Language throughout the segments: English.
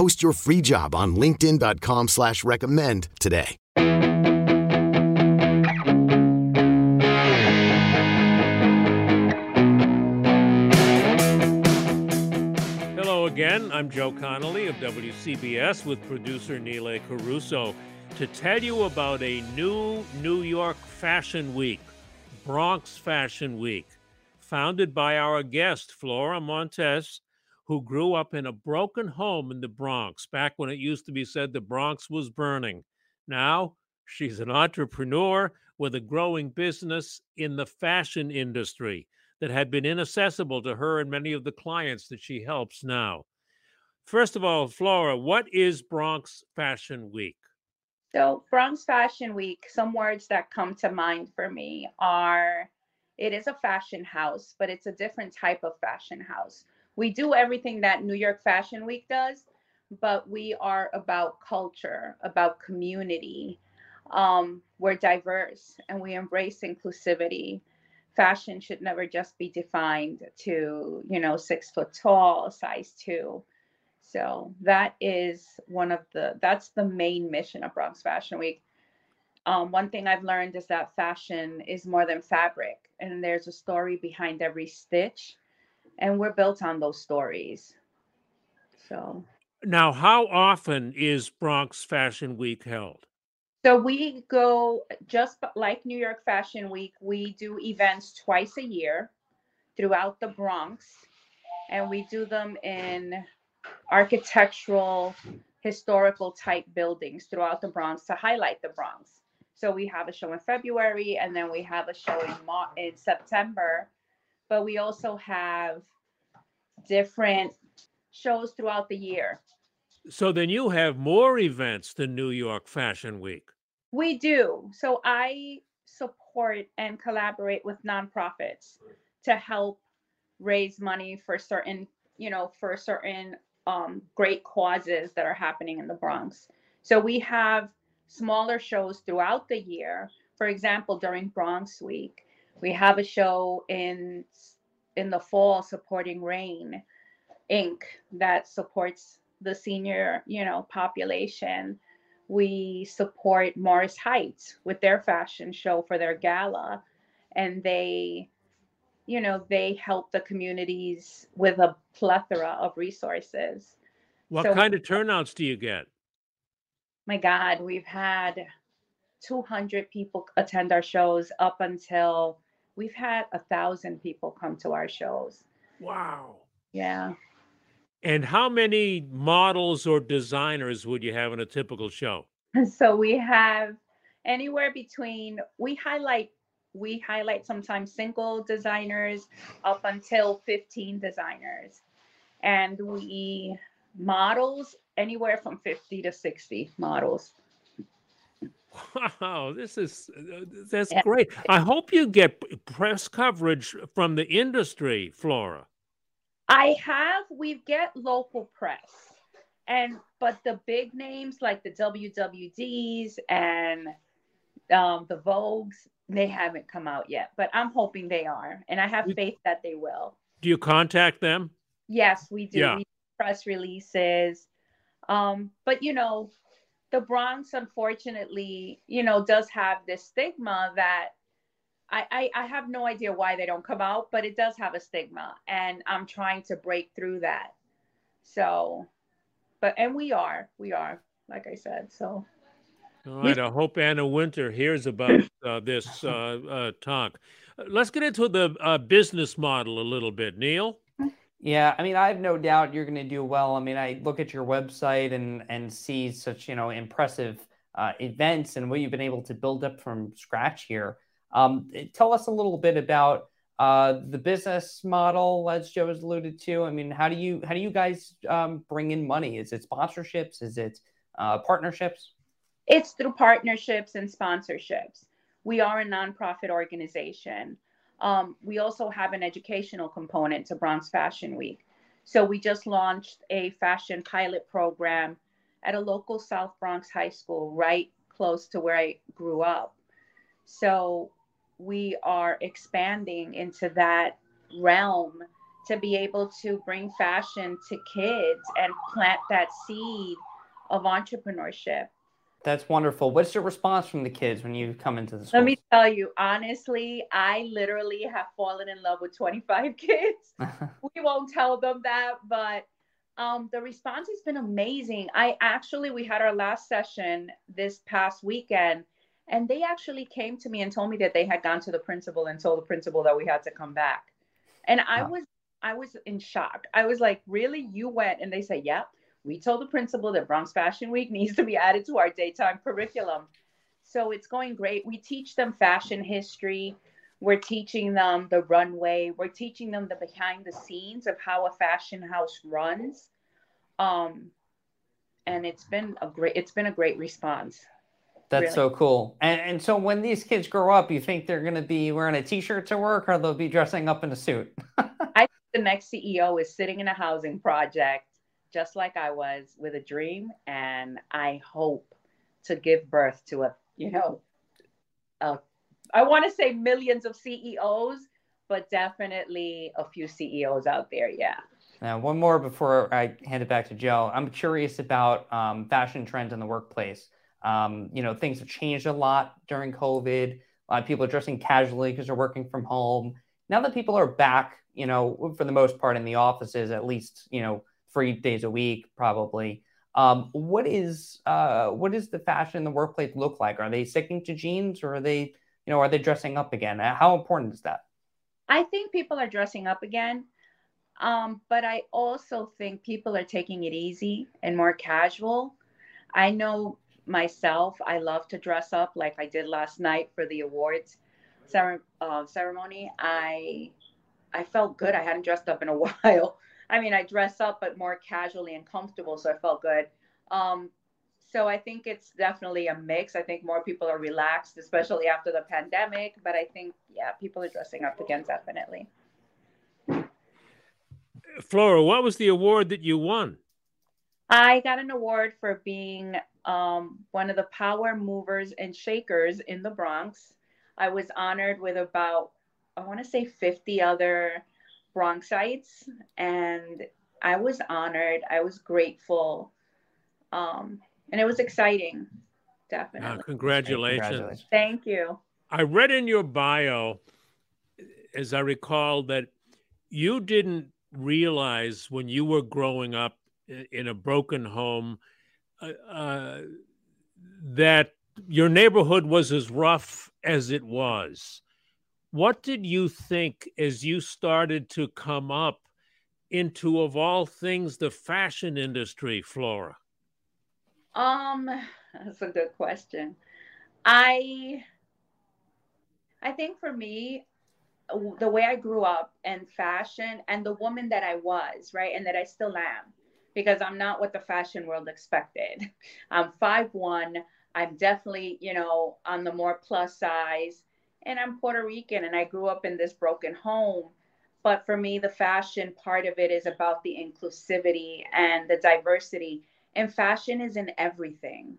Post your free job on LinkedIn.com slash recommend today. Hello again. I'm Joe Connolly of WCBS with producer Neela Caruso to tell you about a new New York Fashion Week, Bronx Fashion Week, founded by our guest, Flora Montes, who grew up in a broken home in the Bronx back when it used to be said the Bronx was burning. Now she's an entrepreneur with a growing business in the fashion industry that had been inaccessible to her and many of the clients that she helps now. First of all, Flora, what is Bronx Fashion Week? So, Bronx Fashion Week, some words that come to mind for me are it is a fashion house, but it's a different type of fashion house. We do everything that New York Fashion Week does, but we are about culture, about community. Um, we're diverse and we embrace inclusivity. Fashion should never just be defined to, you know, six foot tall, size two. So that is one of the that's the main mission of Bronx Fashion Week. Um, one thing I've learned is that fashion is more than fabric, and there's a story behind every stitch, and we're built on those stories. So Now, how often is Bronx Fashion Week held? So we go just like New York Fashion Week, we do events twice a year throughout the Bronx, and we do them in architectural, historical type buildings throughout the Bronx to highlight the Bronx. So we have a show in February, and then we have a show in Mar- in September, but we also have different shows throughout the year. So then you have more events than New York Fashion Week. We do. So I support and collaborate with nonprofits to help raise money for certain, you know, for certain um, great causes that are happening in the Bronx. So we have smaller shows throughout the year. For example, during Bronx Week, we have a show in in the fall supporting Rain Inc. that supports the senior, you know, population. We support Morris Heights with their fashion show for their gala, and they, you know, they help the communities with a plethora of resources. What So- kind of turnouts do you get? My God, we've had 200 people attend our shows up until we've had a thousand people come to our shows. Wow. Yeah. And how many models or designers would you have in a typical show? So we have anywhere between we highlight we highlight sometimes single designers up until 15 designers. And we models anywhere from 50 to 60 models. Wow, this is uh, that's Yeah. great. I hope you get press coverage from the industry, Flora. I have we get local press. And but the big names like the WWDs and um, the Vogues, they haven't come out yet, but I'm hoping they are, and I have faith that they will. Do you contact them? Yes, we do. Yeah. We do press releases. Um, but you know, the Bronx, unfortunately, you know, does have this stigma that I, I, I have no idea why they don't come out, but it does have a stigma. And I'm trying to break through that. So, but, and we are, we are, like I said. So, All right. I hope Anna Wintour hears about uh, this uh, uh, talk. Let's get into the uh, business model a little bit, Neil. Yeah, I mean, I have no doubt you're going to do well. I mean, I look at your website and and see such you know impressive uh, events and what you've been able to build up from scratch here. Um, tell us a little bit about uh, the business model, as Joe has alluded to. I mean, how do you how do you guys um, bring in money? Is it sponsorships? Is it uh, partnerships? It's through partnerships and sponsorships. We are a nonprofit organization. Um, we also have an educational component to Bronx Fashion Week. So we just launched a fashion pilot program at a local South Bronx high school right close to where I grew up. So we are expanding into that realm to be able to bring fashion to kids and plant that seed of entrepreneurship that's wonderful. What's your response from the kids when you come into the school? Let me tell you, honestly, I literally have fallen in love with 25 kids. we won't tell them that, but um, the response has been amazing. I actually, we had our last session this past weekend, and they actually came to me and told me that they had gone to the principal and told the principal that we had to come back. And I wow. was, I was in shock. I was like, really? You went? And they said, yep. Yeah we told the principal that Bronx Fashion Week needs to be added to our daytime curriculum. So it's going great. We teach them fashion history. We're teaching them the runway. We're teaching them the behind the scenes of how a fashion house runs. Um, and it's been a great it's been a great response. That's really. so cool. And, and so when these kids grow up, you think they're going to be wearing a t-shirt to work or they'll be dressing up in a suit? I think the next CEO is sitting in a housing project just like I was with a dream. And I hope to give birth to a, you know, a, I want to say millions of CEOs, but definitely a few CEOs out there. Yeah. Now, one more before I hand it back to Joe. I'm curious about um, fashion trends in the workplace. Um, you know, things have changed a lot during COVID. A lot of people are dressing casually because they're working from home. Now that people are back, you know, for the most part in the offices, at least, you know, three days a week, probably. Um, what is uh, what does the fashion in the workplace look like? Are they sticking to jeans, or are they, you know, are they dressing up again? Uh, how important is that? I think people are dressing up again, um, but I also think people are taking it easy and more casual. I know myself; I love to dress up, like I did last night for the awards uh, ceremony. I I felt good. I hadn't dressed up in a while. I mean, I dress up, but more casually and comfortable. So I felt good. Um, so I think it's definitely a mix. I think more people are relaxed, especially after the pandemic. But I think, yeah, people are dressing up again, definitely. Flora, what was the award that you won? I got an award for being um, one of the power movers and shakers in the Bronx. I was honored with about, I want to say 50 other Bronxites, and I was honored. I was grateful, um, and it was exciting. Definitely. Uh, congratulations. congratulations. Thank you. I read in your bio, as I recall, that you didn't realize when you were growing up in a broken home uh, uh, that your neighborhood was as rough as it was. What did you think as you started to come up into, of all things, the fashion industry, Flora? Um, that's a good question. I I think for me, the way I grew up and fashion and the woman that I was, right, and that I still am, because I'm not what the fashion world expected. I'm five one. I'm definitely, you know, on the more plus size and I'm Puerto Rican and I grew up in this broken home. But for me, the fashion part of it is about the inclusivity and the diversity. And fashion is in everything,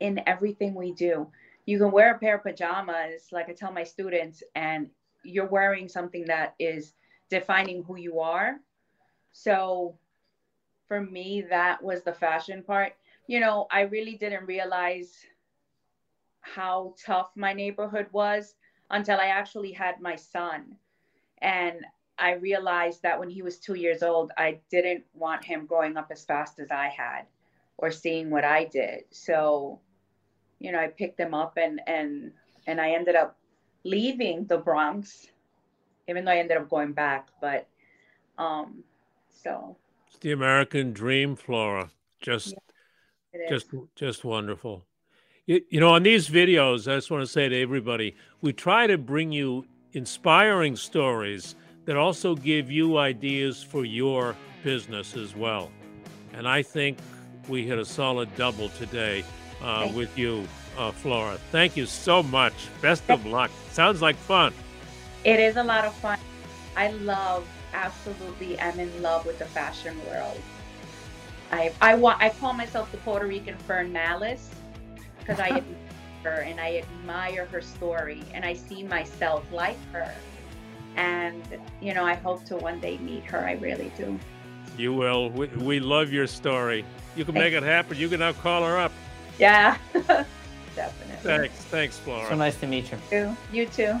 in everything we do. You can wear a pair of pajamas, like I tell my students, and you're wearing something that is defining who you are. So for me, that was the fashion part. You know, I really didn't realize how tough my neighborhood was until I actually had my son. And I realized that when he was two years old, I didn't want him growing up as fast as I had or seeing what I did. So, you know, I picked him up and and and I ended up leaving the Bronx, even though I ended up going back. But um, so it's the American dream, Flora. Just yeah, just just wonderful. You, you know, on these videos, I just want to say to everybody, we try to bring you inspiring stories that also give you ideas for your business as well. And I think we hit a solid double today uh, with you, uh, Flora. Thank you so much. Best of luck. Sounds like fun. It is a lot of fun. I love, absolutely, I'm in love with the fashion world. I I want I call myself the Puerto Rican Fern Mallis because I admire her and I admire her story and I see myself like her. And you know, I hope to one day meet her. I really do. You will. We, we love your story. You can make it happen. You can now call her up. Yeah, definitely. Thanks. Thanks, Flora. So nice to meet you. You too.